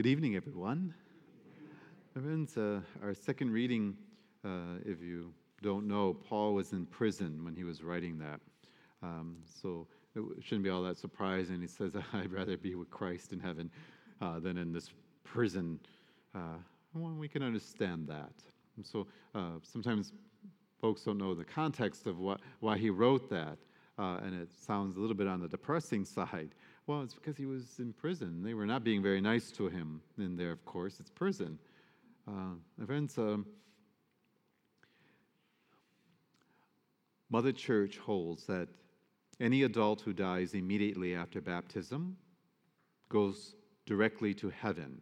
Good evening, everyone. Uh, our second reading, uh, if you don't know, Paul was in prison when he was writing that. Um, so it shouldn't be all that surprising. He says, I'd rather be with Christ in heaven uh, than in this prison. Uh, well, we can understand that. And so uh, sometimes folks don't know the context of what, why he wrote that, uh, and it sounds a little bit on the depressing side. Well, it's because he was in prison. They were not being very nice to him in there, of course. It's prison. Uh, friends, um, Mother Church holds that any adult who dies immediately after baptism goes directly to heaven.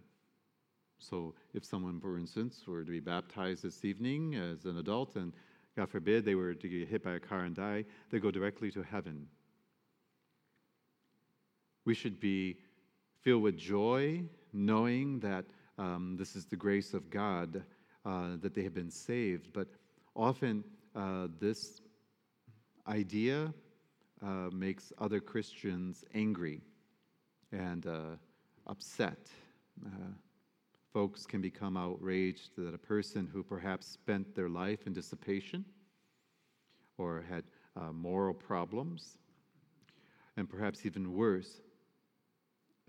So, if someone, for instance, were to be baptized this evening as an adult, and God forbid they were to get hit by a car and die, they go directly to heaven. We should be filled with joy knowing that um, this is the grace of God, uh, that they have been saved. But often, uh, this idea uh, makes other Christians angry and uh, upset. Uh, folks can become outraged that a person who perhaps spent their life in dissipation or had uh, moral problems, and perhaps even worse,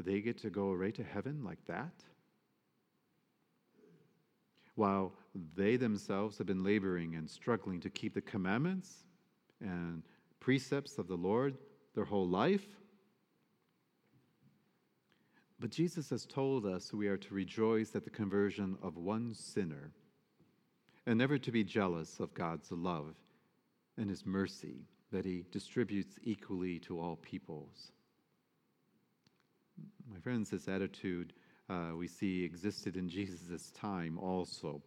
they get to go right to heaven like that? While they themselves have been laboring and struggling to keep the commandments and precepts of the Lord their whole life. But Jesus has told us we are to rejoice at the conversion of one sinner and never to be jealous of God's love and his mercy that he distributes equally to all peoples. My friends, this attitude uh, we see existed in Jesus' time also.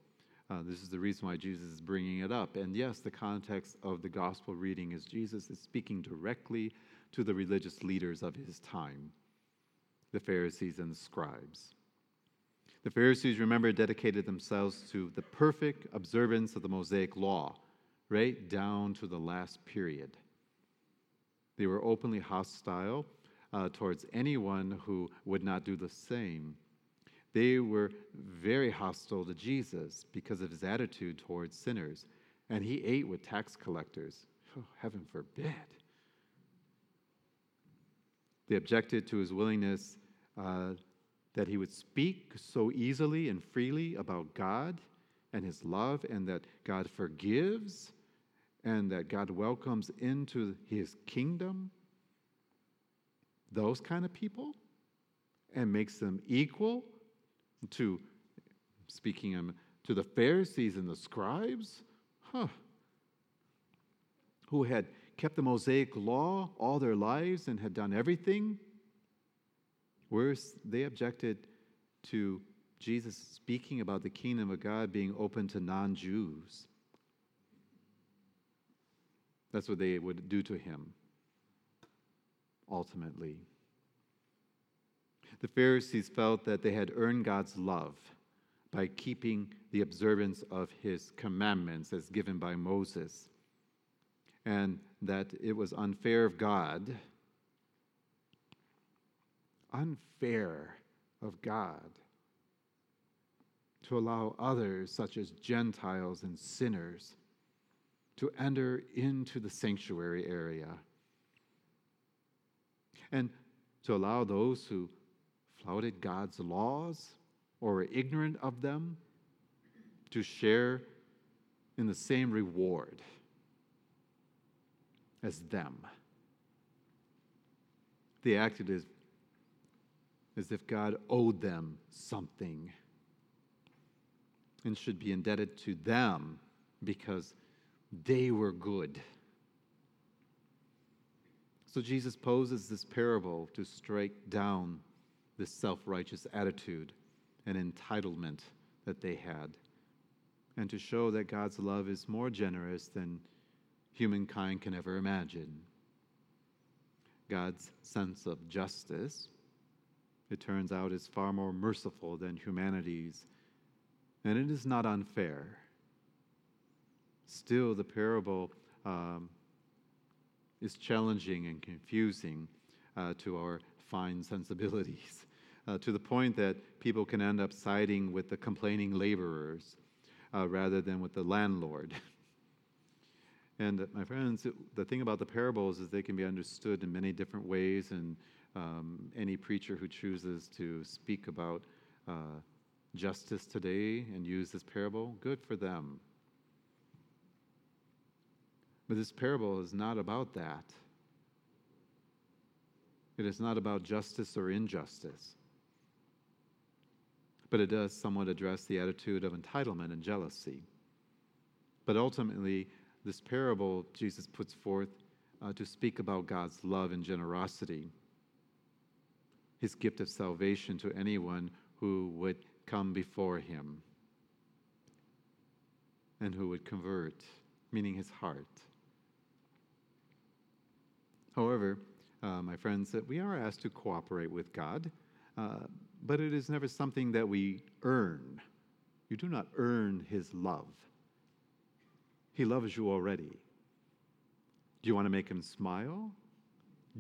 Uh, this is the reason why Jesus is bringing it up. And yes, the context of the gospel reading is Jesus is speaking directly to the religious leaders of his time, the Pharisees and the scribes. The Pharisees, remember, dedicated themselves to the perfect observance of the Mosaic law, right down to the last period. They were openly hostile uh, towards anyone who would not do the same. They were very hostile to Jesus because of his attitude towards sinners. And he ate with tax collectors. Oh, heaven forbid. They objected to his willingness uh, that he would speak so easily and freely about God and his love, and that God forgives, and that God welcomes into his kingdom those kind of people and makes them equal to, speaking to the Pharisees and the scribes, huh, who had kept the Mosaic law all their lives and had done everything. Worse, they objected to Jesus speaking about the kingdom of God being open to non Jews. That's what they would do to him, ultimately. The Pharisees felt that they had earned God's love by keeping the observance of his commandments as given by Moses, and that it was unfair of God, unfair of God, to allow others, such as Gentiles and sinners, to enter into the sanctuary area. And to allow those who flouted God's laws or were ignorant of them to share in the same reward as them. They acted as, as if God owed them something and should be indebted to them because they were good. So Jesus poses this parable to strike down this self righteous attitude and entitlement that they had, and to show that God's love is more generous than humankind can ever imagine. God's sense of justice, it turns out, is far more merciful than humanity's, and it is not unfair. Still, the parable um, is challenging and confusing uh, to our fine sensibilities. uh, to the point that people can end up siding with the complaining laborers uh, rather than with the landlord. and uh, my friends, the thing about the parables is they can be understood in many different ways, and um, any preacher who chooses to speak about uh, justice today and use this parable, good for them. But this parable is not about that. It is not about justice or injustice. But it does somewhat address the attitude of entitlement and jealousy. But ultimately, this parable Jesus puts forth uh, to speak about God's love and generosity, his gift of salvation to anyone who would come before him and who would convert, meaning his heart. However, uh, my friends, that we are asked to cooperate with God, uh, but it is never something that we earn. You do not earn his love. He loves you already. Do you want to make him smile?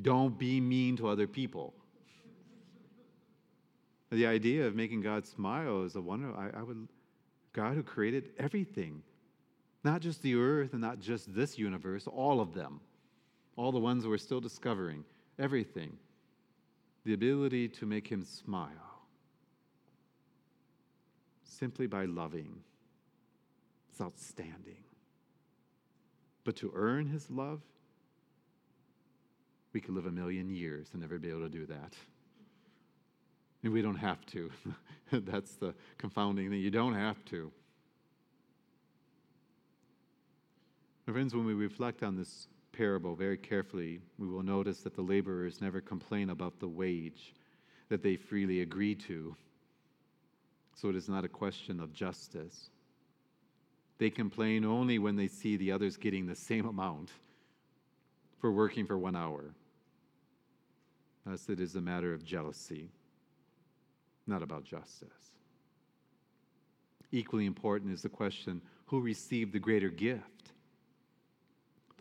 Don't be mean to other people. The idea of making God smile is a wonder. I, I would, God who created everything, not just the earth and not just this universe, all of them, all the ones we're still discovering, everything. The ability to make him smile simply by loving. It's outstanding. But to earn his love, we could live a million years and never be able to do that. And we don't have to. That's the confounding thing. You don't have to. My friends, when we reflect on this parable very carefully, we will notice that the laborers never complain about the wage that they freely agree to. So it is not a question of justice. They complain only when they see the others getting the same amount for working for one hour. Thus, it is a matter of jealousy not about justice. Equally important is the question who received the greater gift?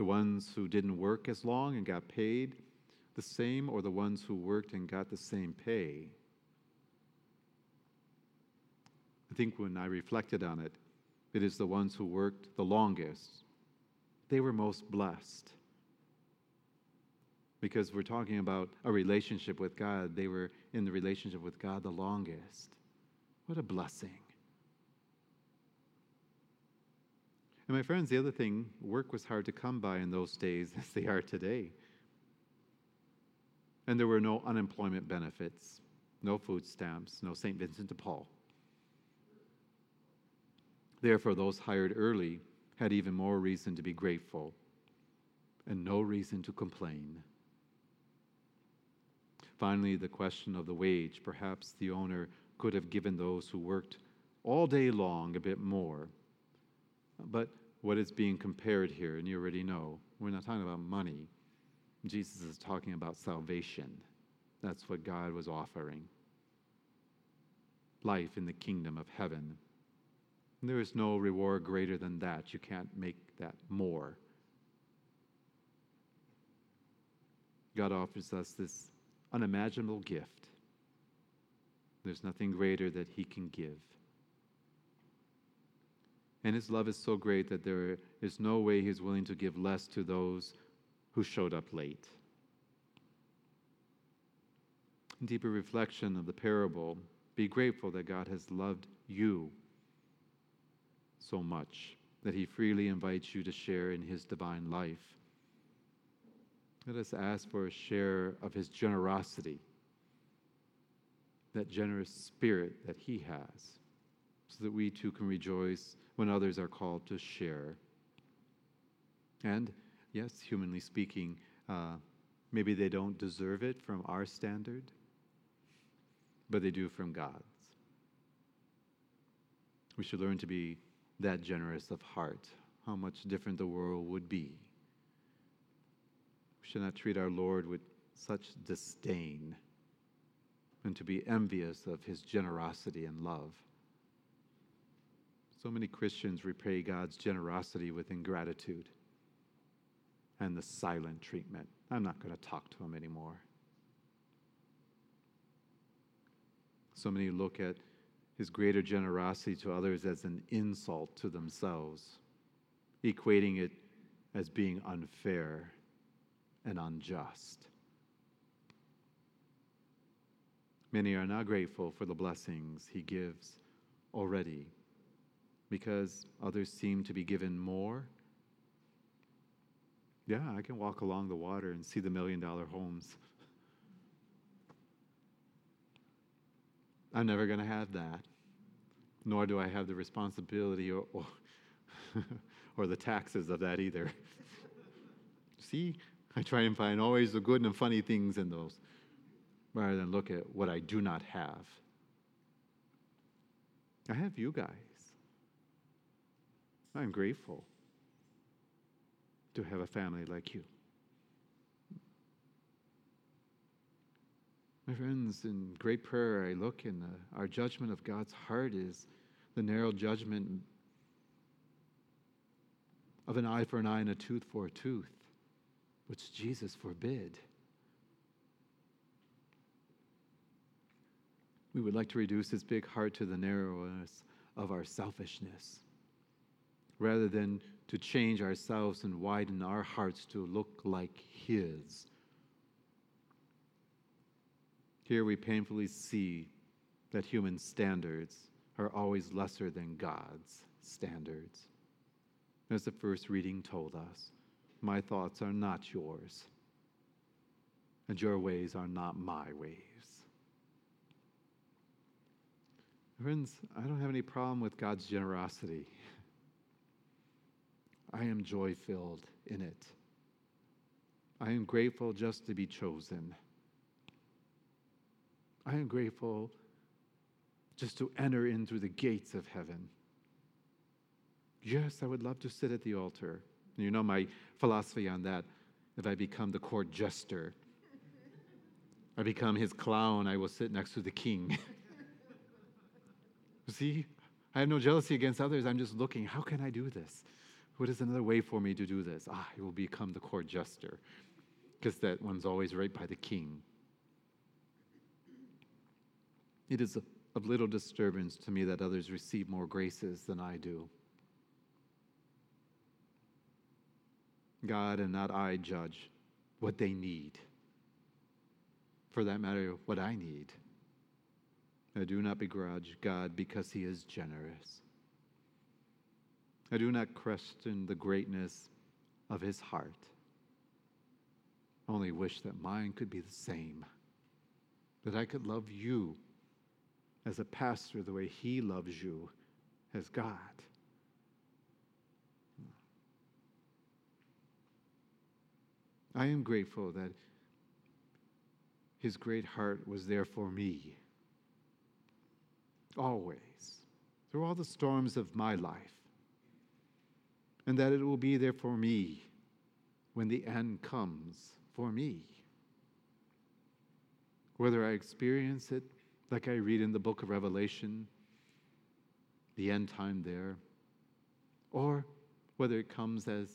The ones who didn't work as long and got paid the same, or the ones who worked and got the same pay? I think when I reflected on it, it is the ones who worked the longest. They were most blessed because we're talking about a relationship with God. They were in the relationship with God the longest. What a blessing. And my friends, the other thing, work was hard to come by in those days as they are today. And there were no unemployment benefits, no food stamps, no St. Vincent de Paul. Therefore, those hired early had even more reason to be grateful and no reason to complain. Finally, the question of the wage. Perhaps the owner could have given those who worked all day long a bit more. But what is being compared here, and you already know, we're not talking about money. Jesus is talking about salvation. That's what God was offering life in the kingdom of heaven. And there is no reward greater than that. You can't make that more. God offers us this unimaginable gift. There's nothing greater that He can give. And His love is so great that there is no way He's willing to give less to those who showed up late. Deeper reflection of the parable, be grateful that God has loved you so much that He freely invites you to share in His divine life. Let us ask for a share of his generosity, that generous spirit that he has, so that we too can rejoice when others are called to share. And yes, humanly speaking, uh, maybe they don't deserve it from our standard, but they do from God's. We should learn to be that generous of heart, how much different the world would be we should not treat our Lord with such disdain and to be envious of his generosity and love. So many Christians repay God's generosity with ingratitude and the silent treatment. I'm not going to talk to him anymore. So many look at his greater generosity to others as an insult to themselves, equating it as being unfair and unjust. Many are not grateful for the blessings he gives already because others seem to be given more. Yeah, I can walk along the water and see the million dollar homes. I'm never going to have that, nor do I have the responsibility or, or, or the taxes of that either. See, I try and find always the good and funny things in those rather than look at what I do not have. I have you guys. I'm grateful to have a family like you. My friends, in great prayer, I look and uh, our judgment of God's heart is the narrow judgment of an eye for an eye and a tooth for a tooth, which Jesus forbid. We would like to reduce his big heart to the narrowness of our selfishness rather than to change ourselves and widen our hearts to look like his. Here we painfully see that human standards are always lesser than God's standards. As the first reading told us, my thoughts are not yours, and your ways are not my ways. Friends, I don't have any problem with God's generosity. I am joy filled in it. I am grateful just to be chosen. I am grateful just to enter in through the gates of heaven. Yes, I would love to sit at the altar. You know my philosophy on that. If I become the court jester, I become his clown, I will sit next to the king. See, I have no jealousy against others. I'm just looking, how can I do this? What is another way for me to do this? Ah, I will become the court jester, because that one's always right by the king. It is of little disturbance to me that others receive more graces than I do. God and not I judge what they need. For that matter, what I need. I do not begrudge God because he is generous. I do not question the greatness of his heart. I Only wish that mine could be the same, that I could love you as a pastor the way he loves you as God. I am grateful that his great heart was there for me always, through all the storms of my life, and that it will be there for me when the end comes for me. Whether I experience it like I read in the book of Revelation, the end time there, or whether it comes as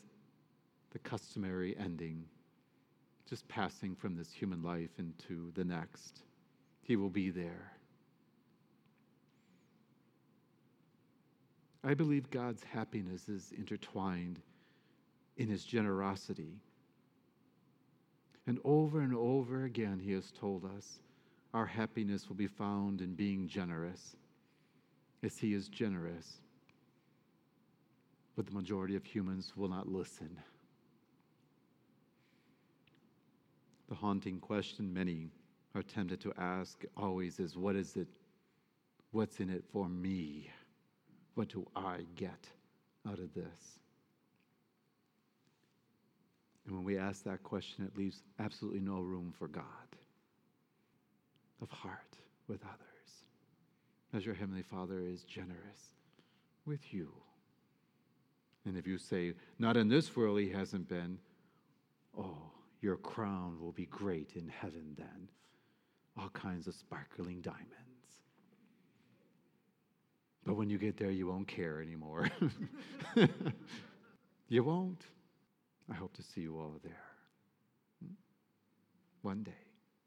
the customary ending, just passing from this human life into the next. He will be there. I believe God's happiness is intertwined in his generosity. And over and over again, he has told us our happiness will be found in being generous, as he is generous. But the majority of humans will not listen. The haunting question many are tempted to ask always is what is it? What's in it for me? What do I get out of this? And when we ask that question, it leaves absolutely no room for God of heart with others, as your Heavenly Father is generous with you. And if you say, Not in this world, He hasn't been, oh, your crown will be great in heaven then. All kinds of sparkling diamonds. But when you get there, you won't care anymore. you won't. I hope to see you all there. Hmm? One day.